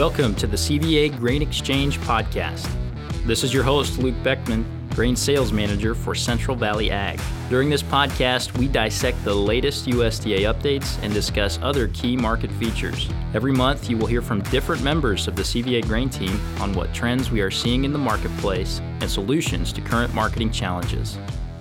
Welcome to the CVA Grain Exchange podcast. This is your host, Luke Beckman, Grain Sales Manager for Central Valley Ag. During this podcast, we dissect the latest USDA updates and discuss other key market features. Every month, you will hear from different members of the CVA Grain team on what trends we are seeing in the marketplace and solutions to current marketing challenges.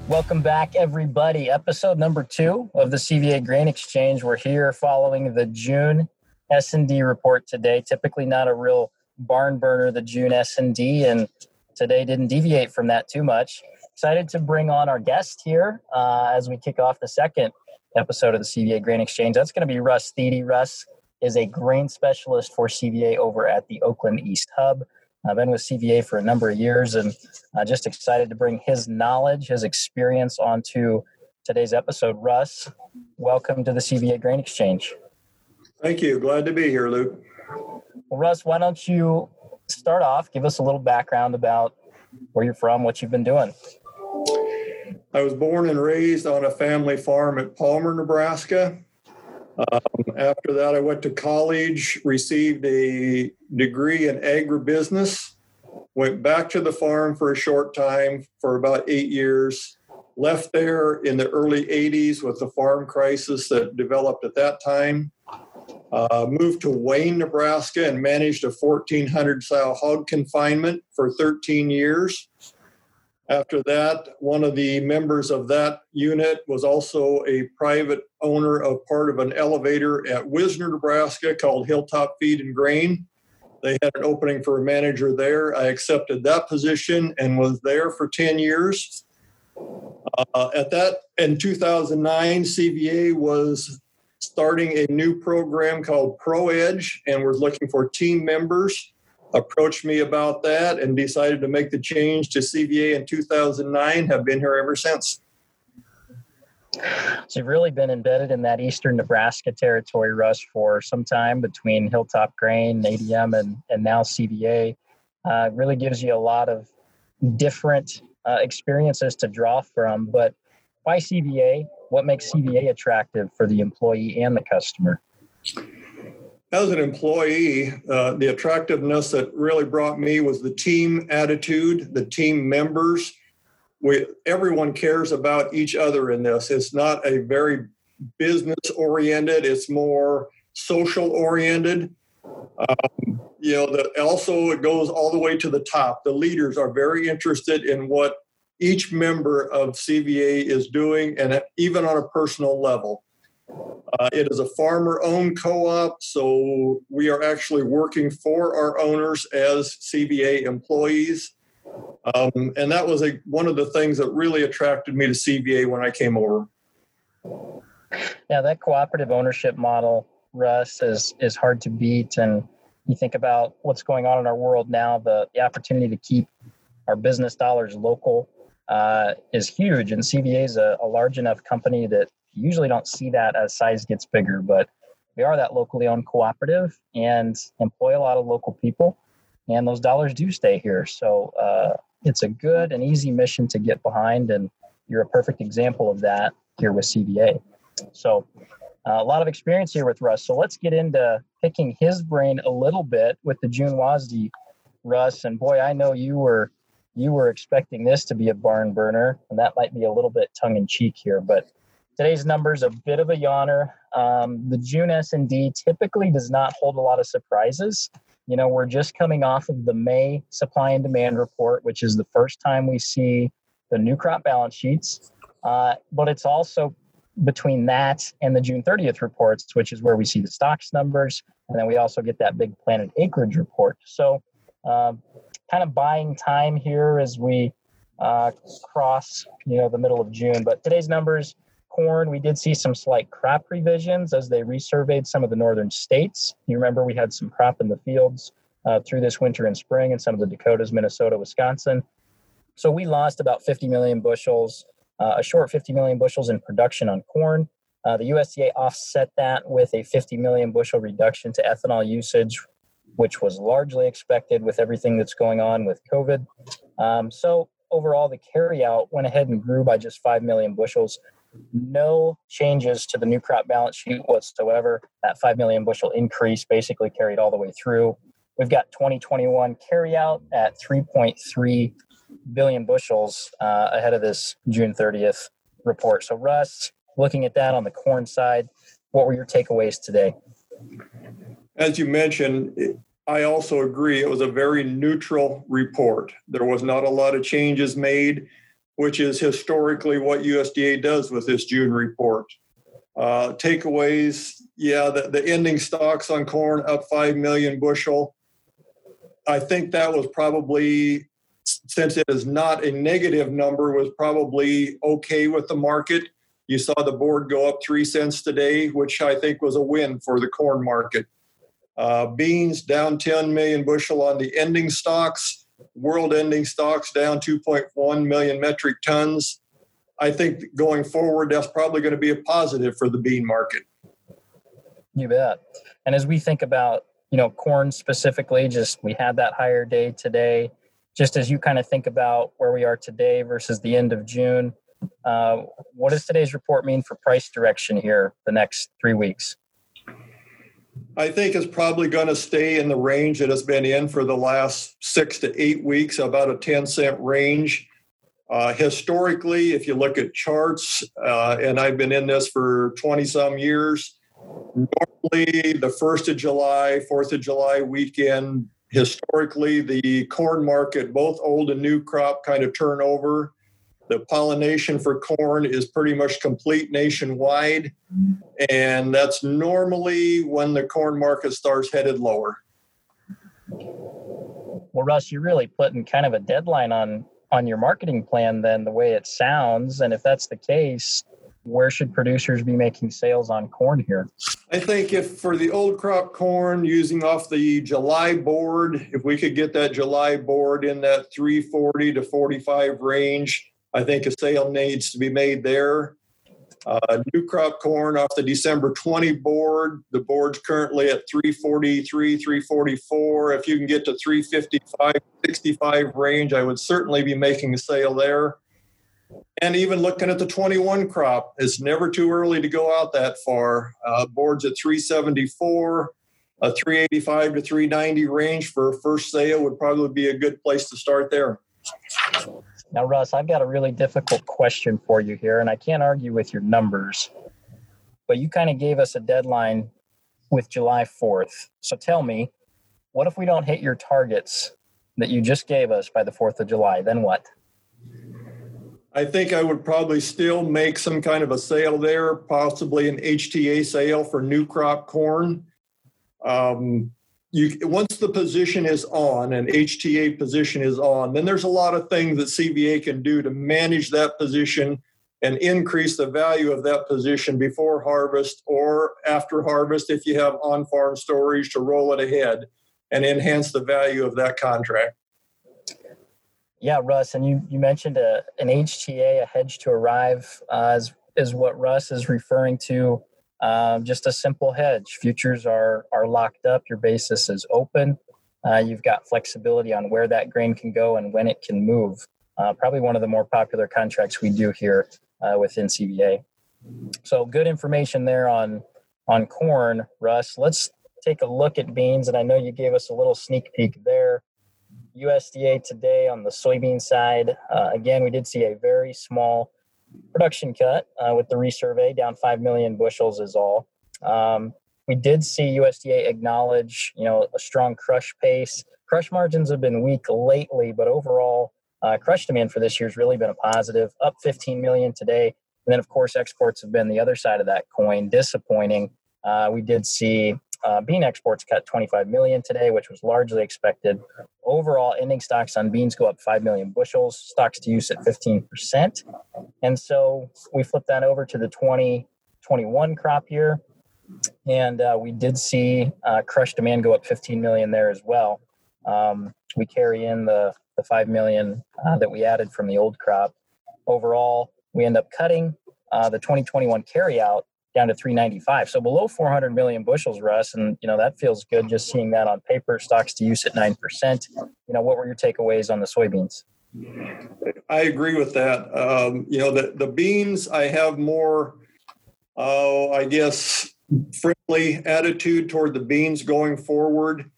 Welcome back, everybody. Episode number two of the CVA Grain Exchange. We're here following the June S&D report today. Typically not a real barn burner, the June S&D, and today didn't deviate from that too much. Excited to bring on our guest here uh, as we kick off the second episode of the CVA Grain Exchange. That's going to be Russ Thiede. Russ is a grain specialist for CVA over at the Oakland East Hub. I've been with CVA for a number of years and uh, just excited to bring his knowledge, his experience onto today's episode. Russ, welcome to the CVA Grain Exchange. Thank you. Glad to be here, Luke. Well, Russ, why don't you start off? Give us a little background about where you're from, what you've been doing. I was born and raised on a family farm at Palmer, Nebraska. Um, after that, I went to college, received a degree in agribusiness, went back to the farm for a short time for about eight years, left there in the early 80s with the farm crisis that developed at that time. Uh, moved to Wayne, Nebraska, and managed a 1,400 sow hog confinement for 13 years. After that, one of the members of that unit was also a private owner of part of an elevator at Wisner, Nebraska called Hilltop Feed and Grain. They had an opening for a manager there. I accepted that position and was there for 10 years. Uh, at that, in 2009, CVA was starting a new program called Pro Edge, and we're looking for team members. Approached me about that and decided to make the change to CVA in 2009. Have been here ever since. So you've really been embedded in that eastern Nebraska territory, Russ, for some time between Hilltop Grain, ADM, and, and now CVA. Uh, really gives you a lot of different uh, experiences to draw from. But why CVA? What makes CVA attractive for the employee and the customer? As an employee, uh, the attractiveness that really brought me was the team attitude, the team members. We, everyone cares about each other in this. It's not a very business oriented, it's more social oriented. Um, you know, the, also it goes all the way to the top. The leaders are very interested in what each member of CVA is doing, and even on a personal level. Uh, it is a farmer owned co op, so we are actually working for our owners as CVA employees. Um, and that was a, one of the things that really attracted me to CVA when I came over. Yeah, that cooperative ownership model, Russ, is, is hard to beat. And you think about what's going on in our world now, the, the opportunity to keep our business dollars local uh, is huge. And CVA is a, a large enough company that you usually don't see that as size gets bigger, but we are that locally owned cooperative and employ a lot of local people, and those dollars do stay here. So uh, it's a good and easy mission to get behind, and you're a perfect example of that here with CVA. So uh, a lot of experience here with Russ. So let's get into picking his brain a little bit with the June WASDE, Russ. And boy, I know you were you were expecting this to be a barn burner, and that might be a little bit tongue in cheek here, but today's number is a bit of a yawner. Um, the June S&D typically does not hold a lot of surprises. You know, we're just coming off of the May supply and demand report, which is the first time we see the new crop balance sheets. Uh, but it's also between that and the June 30th reports, which is where we see the stocks numbers. And then we also get that big planted acreage report. So um, kind of buying time here as we uh, cross, you know, the middle of June. But today's numbers, corn, we did see some slight crop revisions as they resurveyed some of the northern states. You remember we had some crop in the fields uh, through this winter and spring in some of the Dakotas, Minnesota, Wisconsin. So we lost about 50 million bushels, uh, a short 50 million bushels in production on corn. Uh, the USDA offset that with a 50 million bushel reduction to ethanol usage, which was largely expected with everything that's going on with COVID. Um, so overall, the carryout went ahead and grew by just 5 million bushels. No changes to the new crop balance sheet whatsoever. That 5 million bushel increase basically carried all the way through. we've got 2021 carryout at 3.3 billion bushels uh, ahead of this June 30th report. So, Russ, looking at that on the corn side, what were your takeaways today? As you mentioned, I also agree it was a very neutral report. There was not a lot of changes made, which is historically what USDA does with this June report. Uh, takeaways, yeah, the, the ending stocks on corn up 5 million bushel. I think that was probably, since it is not a negative number, was probably okay with the market. You saw the board go up three cents today, which I think was a win for the corn market. Uh, beans down 10 million bushel on the ending stocks. World ending stocks down 2.1 million metric tons. I think going forward, that's probably going to be a positive for the bean market. You bet. And as we think about, you know, corn specifically, just we had that higher day today. Just as you kind of think about where we are today versus the end of June, uh, what does today's report mean for price direction here the next three weeks? I think it's probably going to stay in the range that it's been in for the last six to eight weeks, about a 10 cent range. Uh, historically, if you look at charts, uh, and I've been in this for 20 some years, normally the 1st of July, 4th of July weekend, historically, the corn market, both old and new crop, kind of turn over the pollination for corn is pretty much complete nationwide, and that's normally when the corn market starts headed lower. Well, Russ, you're really putting kind of a deadline on on your marketing plan then the way it sounds and if that's the case where should producers be making sales on corn here? I think if for the old crop corn, using off the July board, if we could get that July board in that 340 to 45 range, I think a sale needs to be made there. Uh, new crop corn off the December 20 board. The board's currently at 343, 344. If you can get to 355, 65 range, I would certainly be making a sale there. And even looking at the 21 crop, it's never too early to go out that far. Uh, boards at 374, a 385 to 390 range for a first sale would probably be a good place to start there. Now, Russ, I've got a really difficult question for you here, and I can't argue with your numbers, but you kind of gave us a deadline with July 4th. So tell me, what if we don't hit your targets that you just gave us by the 4th of July? Then what? I think I would probably still make some kind of a sale there, possibly an HTA sale for new crop corn. Um, you once the position is on an HTA position is on, then there's a lot of things that CVA can do to manage that position and increase the value of that position before harvest or after harvest if you have on-farm storage to roll it ahead and enhance the value of that contract. Yeah, Russ, and you, you mentioned a, an HTA, a hedge to arrive, uh, is, is what Russ is referring to um, just a simple hedge. Futures are are locked up. Your basis is open. Uh, you've got flexibility on where that grain can go and when it can move. Uh, probably one of the more popular contracts we do here uh, within CVA. So good information there on on corn, Russ. Let's take a look at beans, and I know you gave us a little sneak peek there. USDA today on the soybean side. Uh, again, we did see a very small production cut uh, with the resurvey down 5 million bushels is all. Um, we did see USDA acknowledge, you know, a strong crush pace. Crush margins have been weak lately, but overall, uh, crush demand for this year has really been a positive, up 15 million today. And then, of course, exports have been the other side of that coin, disappointing. Uh, we did see uh, bean exports cut 25 million today, which was largely expected. Overall, ending stocks on beans go up 5 million bushels, stocks to use at 15%. And so we flip that over to the 2021 crop year, and uh, we did see uh, crush demand go up 15 million there as well. Um, we carry in the, the 5 million uh, that we added from the old crop. Overall, we end up cutting uh, the 2021 carryout down to 395. So below 400 million bushels, Russ, and you know that feels good just seeing that on paper. Stocks to use at nine percent. You know, what were your takeaways on the soybeans? I agree with that. Um, you know, the the beans, I have more, oh, I guess, friendly attitude toward the beans going forward.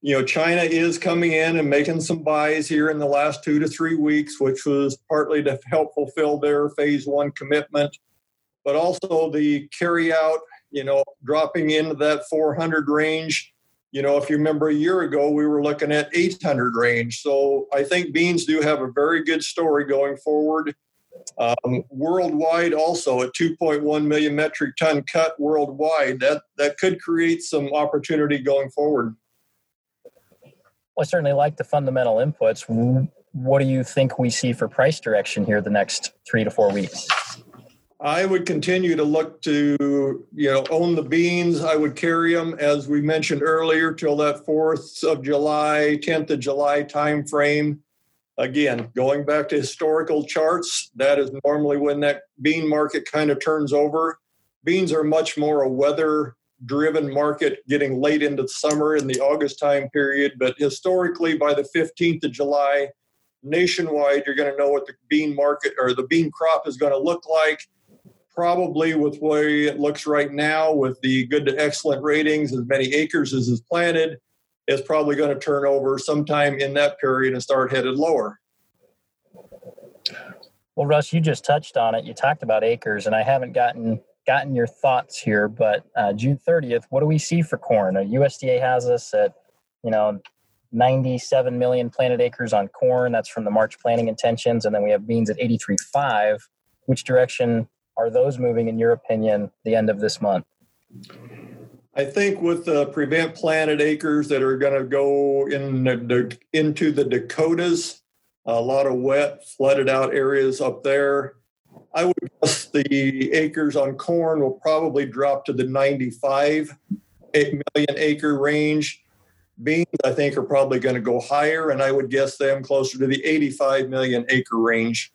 you know, China is coming in and making some buys here in the last two to three weeks, which was partly to help fulfill their phase one commitment, but also the carry out, you know, dropping into that 400 range. You know, if you remember a year ago, we were looking at 800 range. So I think beans do have a very good story going forward. Um, worldwide, also a 2.1 million metric ton cut worldwide. That that could create some opportunity going forward. Well, I certainly like the fundamental inputs. What do you think we see for price direction here the next three to four weeks? I would continue to look to, you know, own the beans. I would carry them, as we mentioned earlier, till that 4th of July, 10th of July time frame. Again, going back to historical charts, that is normally when that bean market kind of turns over. Beans are much more a weather driven market getting late into the summer in the August time period. But historically, by the 15th of July, nationwide, you're going to know what the bean market or the bean crop is going to look like. Probably with the way it looks right now, with the good to excellent ratings, as many acres as is planted, is probably going to turn over sometime in that period and start headed lower. Well, Russ, you just touched on it. You talked about acres, and I haven't gotten gotten your thoughts here, but uh, June 30th, what do we see for corn? Uh, USDA has us at, you know, 97 million planted acres on corn. That's from the March planting intentions. And then we have beans at 83.5. Which direction are those moving, in your opinion, the end of this month? I think with the prevent planted acres that are going to go in the, into the Dakotas, a lot of wet, flooded out areas up there. I would guess the acres on corn will probably drop to the 95 million acre range. Beans, I think, are probably going to go higher, and I would guess them closer to the 85 million acre range.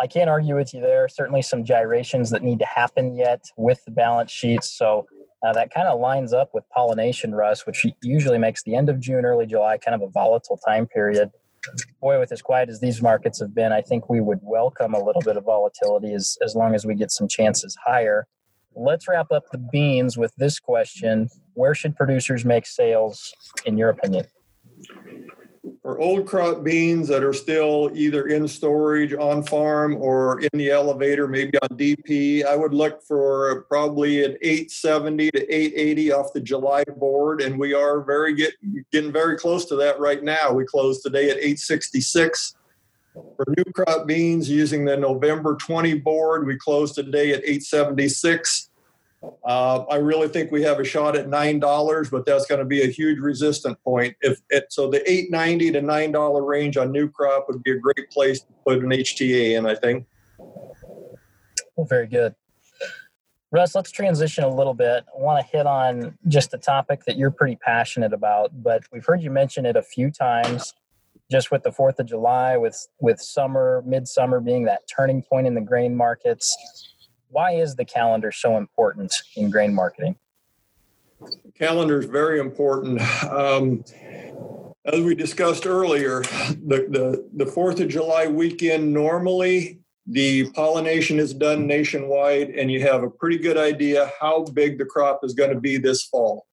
I can't argue with you there. Certainly some gyrations that need to happen yet with the balance sheets. So uh, that kind of lines up with pollination, Russ, which usually makes the end of June, early July kind of a volatile time period boy, with as quiet as these markets have been, I think we would welcome a little bit of volatility as, as long as we get some chances higher. Let's wrap up the beans with this question Where should producers make sales, in your opinion? For old crop beans that are still either in storage on farm or in the elevator, maybe on DP, I would look for probably an 870 to 880 off the July board, and we are very get, getting very close to that right now. We closed today at 866. For new crop beans using the November 20 board, we closed today at 876. Uh, I really think we have a shot at nine dollars, but that's going to be a huge resistant point. If it, so, the eight ninety to nine dollar range on new crop would be a great place to put an HTA in. I think. Well, very good, Russ. Let's transition a little bit. I want to hit on just a topic that you're pretty passionate about, but we've heard you mention it a few times. Just with the Fourth of July, with with summer, midsummer being that turning point in the grain markets why is the calendar so important in grain marketing? Calendar is very important. Um, as we discussed earlier, the, the, the 4th of July weekend, normally the pollination is done nationwide, and you have a pretty good idea how big the crop is going to be this fall.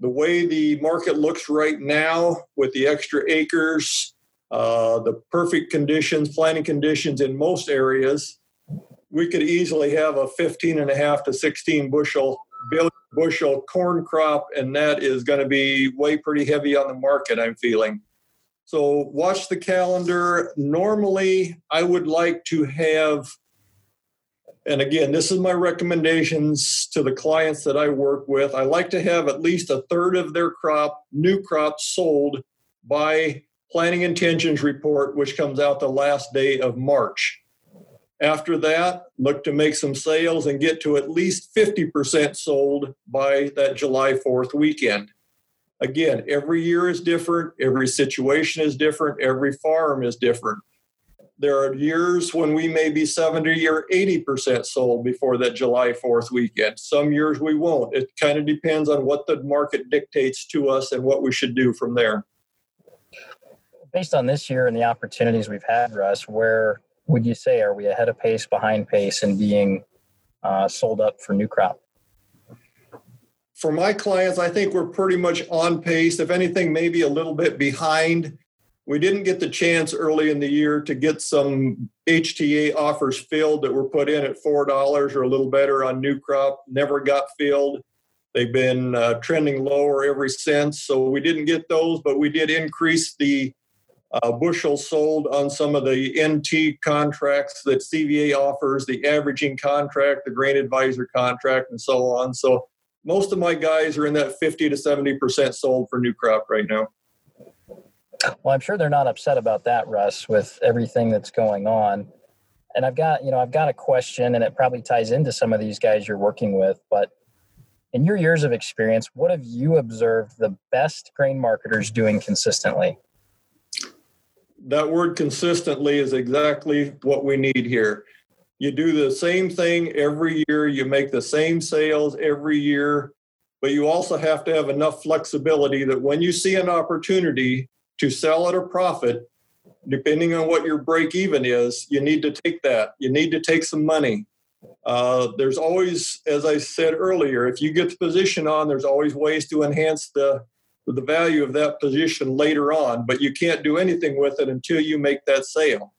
The way the market looks right now with the extra acres, uh, the perfect conditions, planting conditions in most areas, we could easily have a 15 and a half to 16 bushel bushel corn crop and that is going to be way pretty heavy on the market i'm feeling. So watch the calendar. Normally i would like to have and again this is my recommendations to the clients that i work with i like to have at least a third of their crop new crop sold by planting intentions report which comes out the last day of march after that, look to make some sales and get to at least 50% sold by that July 4th weekend. Again, every year is different, every situation is different, every farm is different. There are years when we may be 70 or 80% sold before that July 4th weekend. Some years we won't. It kind of depends on what the market dictates to us and what we should do from there. Based on this year and the opportunities we've had, Russ, where would you say are we ahead of pace, behind pace, and being uh, sold up for new crop? for my clients, I think we're pretty much on pace. If anything, maybe a little bit behind. We didn't get the chance early in the year to get some HTA offers filled that were put in at $4 or a little better on new crop, never got filled. They've been uh, trending lower ever since. So we didn't get those, but we did increase the uh, bushels sold on some of the NT contracts that CVA offers, the averaging contract, the grain advisor contract, and so on. So most of my guys are in that 50 to 70% sold for new crop right now. Well, I'm sure they're not upset about that, Russ, with everything that's going on. And I've got, you know, I've got a question and it probably ties into some of these guys you're working with, but in your years of experience, what have you observed the best grain marketers doing consistently? That word consistently is exactly what we need here. You do the same thing every year, you make the same sales every year, but you also have to have enough flexibility that when you see an opportunity to sell at a profit, depending on what your break even is, you need to take that. You need to take some money. Uh, there's always, as I said earlier, if you get the position on, there's always ways to enhance the the value of that position later on. But you can't do anything with it until you make that sale.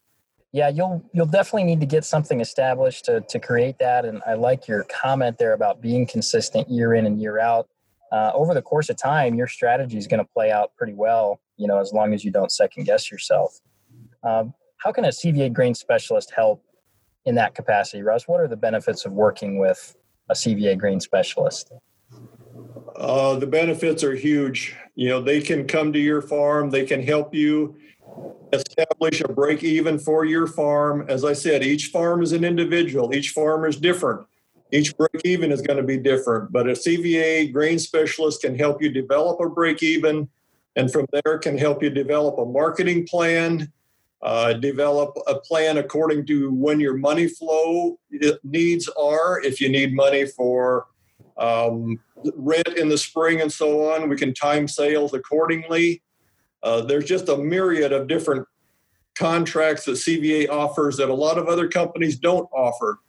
Yeah you'll you'll definitely need to get something established to, to create that and i like your comment there about being consistent year in and year out. Uh, over the course of time your strategy is going to play out pretty well you know as long as you don't second guess yourself. Um, how can a cva grain specialist help in that capacity russ? What are the benefits of working with a cva grain specialist uh, the benefits are huge you know they can come to your farm they can help you establish a break even for your farm. As I said, each farm is an individual, each farm is different. Each break even is going to be different, but a CVA grain specialist can help you develop a break even, and from there can help you develop a marketing plan, uh, develop a plan according to when your money flow needs are. If you need money for um, rent in the spring and so on, we can time sales accordingly. Uh, there's just a myriad of different contracts that CVA offers that a lot of other companies don't offer.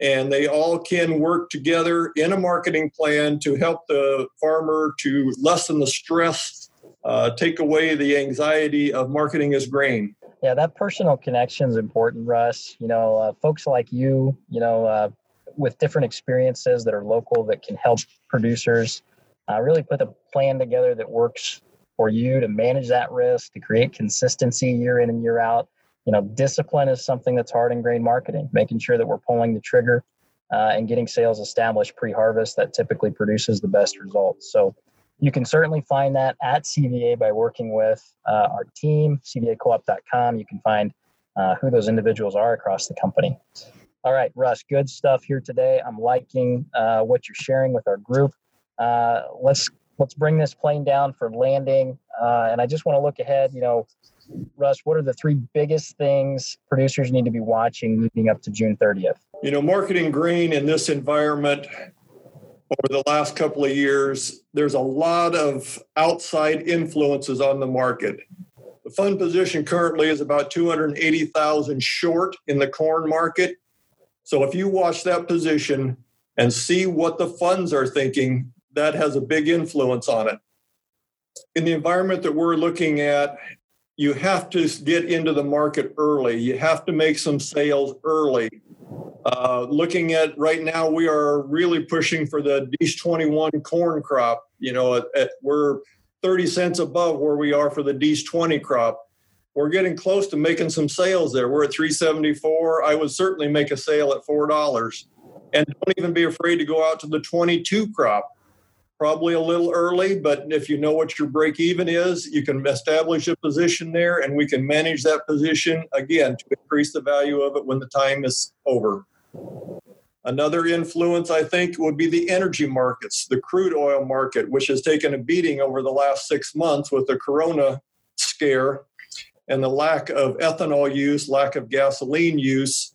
And they all can work together in a marketing plan to help the farmer to lessen the stress, uh, take away the anxiety of marketing his grain. Yeah, that personal connection is important, Russ. You know, uh, folks like you, you know, uh, with different experiences that are local that can help producers uh, really put a plan together that works for you to manage that risk, to create consistency year in and year out. You know, discipline is something that's hard in grain marketing, making sure that we're pulling the trigger uh, and getting sales established pre harvest that typically produces the best results. So you can certainly find that at CVA by working with uh, our team, cvacoop.com. You can find uh, who those individuals are across the company. All right, Russ, good stuff here today. I'm liking uh, what you're sharing with our group. Uh, let's let's bring this plane down for landing. Uh, and I just want to look ahead. You know, Russ, what are the three biggest things producers need to be watching leading up to June 30th? You know, marketing grain in this environment over the last couple of years, there's a lot of outside influences on the market. The fund position currently is about 280,000 short in the corn market. So if you watch that position and see what the funds are thinking, that has a big influence on it. In the environment that we're looking at, you have to get into the market early. You have to make some sales early. Uh, looking at right now, we are really pushing for the DEES 21 corn crop. You know, at, at, we're 30 cents above where we are for the DEES 20 crop. We're getting close to making some sales there. We're at 374. I would certainly make a sale at $4. And don't even be afraid to go out to the 22 crop probably a little early, but if you know what your break even is, you can establish a position there and we can manage that position again to increase the value of it when the time is over. Another influence, I think, would be the energy markets, the crude oil market, which has taken a beating over the last six months with the corona scare and the lack of ethanol use, lack of gasoline use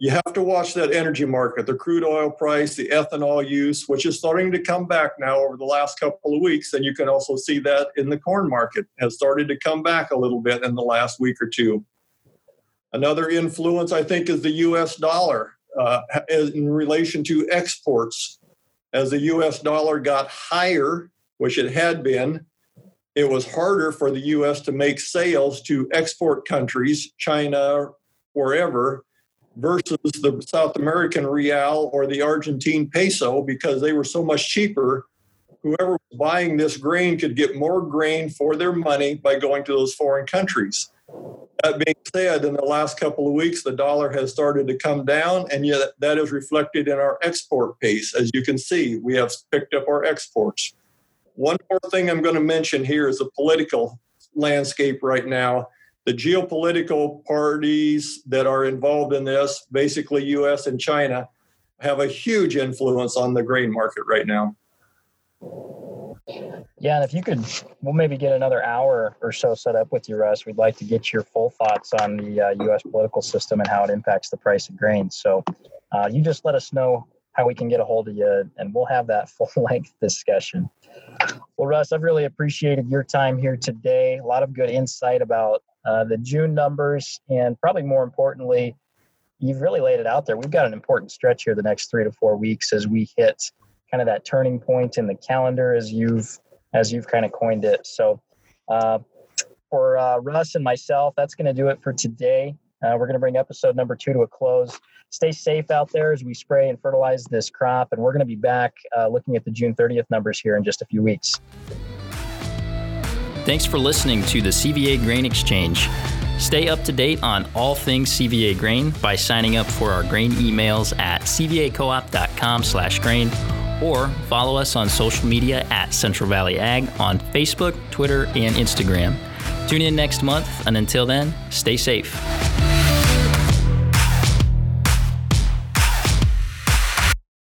you have to watch that energy market, the crude oil price, the ethanol use, which is starting to come back now over the last couple of weeks. And you can also see that in the corn market has started to come back a little bit in the last week or two. Another influence, I think, is the US dollar uh, in relation to exports. as the US dollar got higher, which it had been, it was harder for the US to make sales to export countries, China, wherever, versus the South American real or the Argentine peso because they were so much cheaper. Whoever was buying this grain could get more grain for their money by going to those foreign countries. That being said, in the last couple of weeks, the dollar has started to come down, and yet that is reflected in our export pace. As you can see, we have picked up our exports. One more thing I'm going to mention here is the political landscape right now. The geopolitical parties that are involved in this, basically US and China, have a huge influence on the grain market right now. Yeah, and if you could, we'll maybe get another hour or so set up with you, Russ. We'd like to get your full thoughts on the uh, U.S. political system and how it impacts the price of grain. So uh, you just let us know how we can get a hold of you, and we'll have that full length discussion. Well, Russ, I've really appreciated your time here today. A lot of good insight about uh, the June numbers, and probably more importantly, you've really laid it out there. We've got an important stretch here the next three to four weeks as we hit kind of that turning point in the calendar as you've as you've kind of coined it. So uh, for uh, Russ and myself, that's going to do it for today. Uh, we're going to bring episode number two to a close. Stay safe out there as we spray and fertilize this crop, and we're going to be back uh, looking at the June 30th numbers here in just a few weeks. Thanks for listening to the CVA Grain Exchange. Stay up to date on all things CVA grain by signing up for our grain emails at cvacoop.com/grain or follow us on social media at Central Valley Ag on Facebook, Twitter, and Instagram. Tune in next month, and until then, stay safe.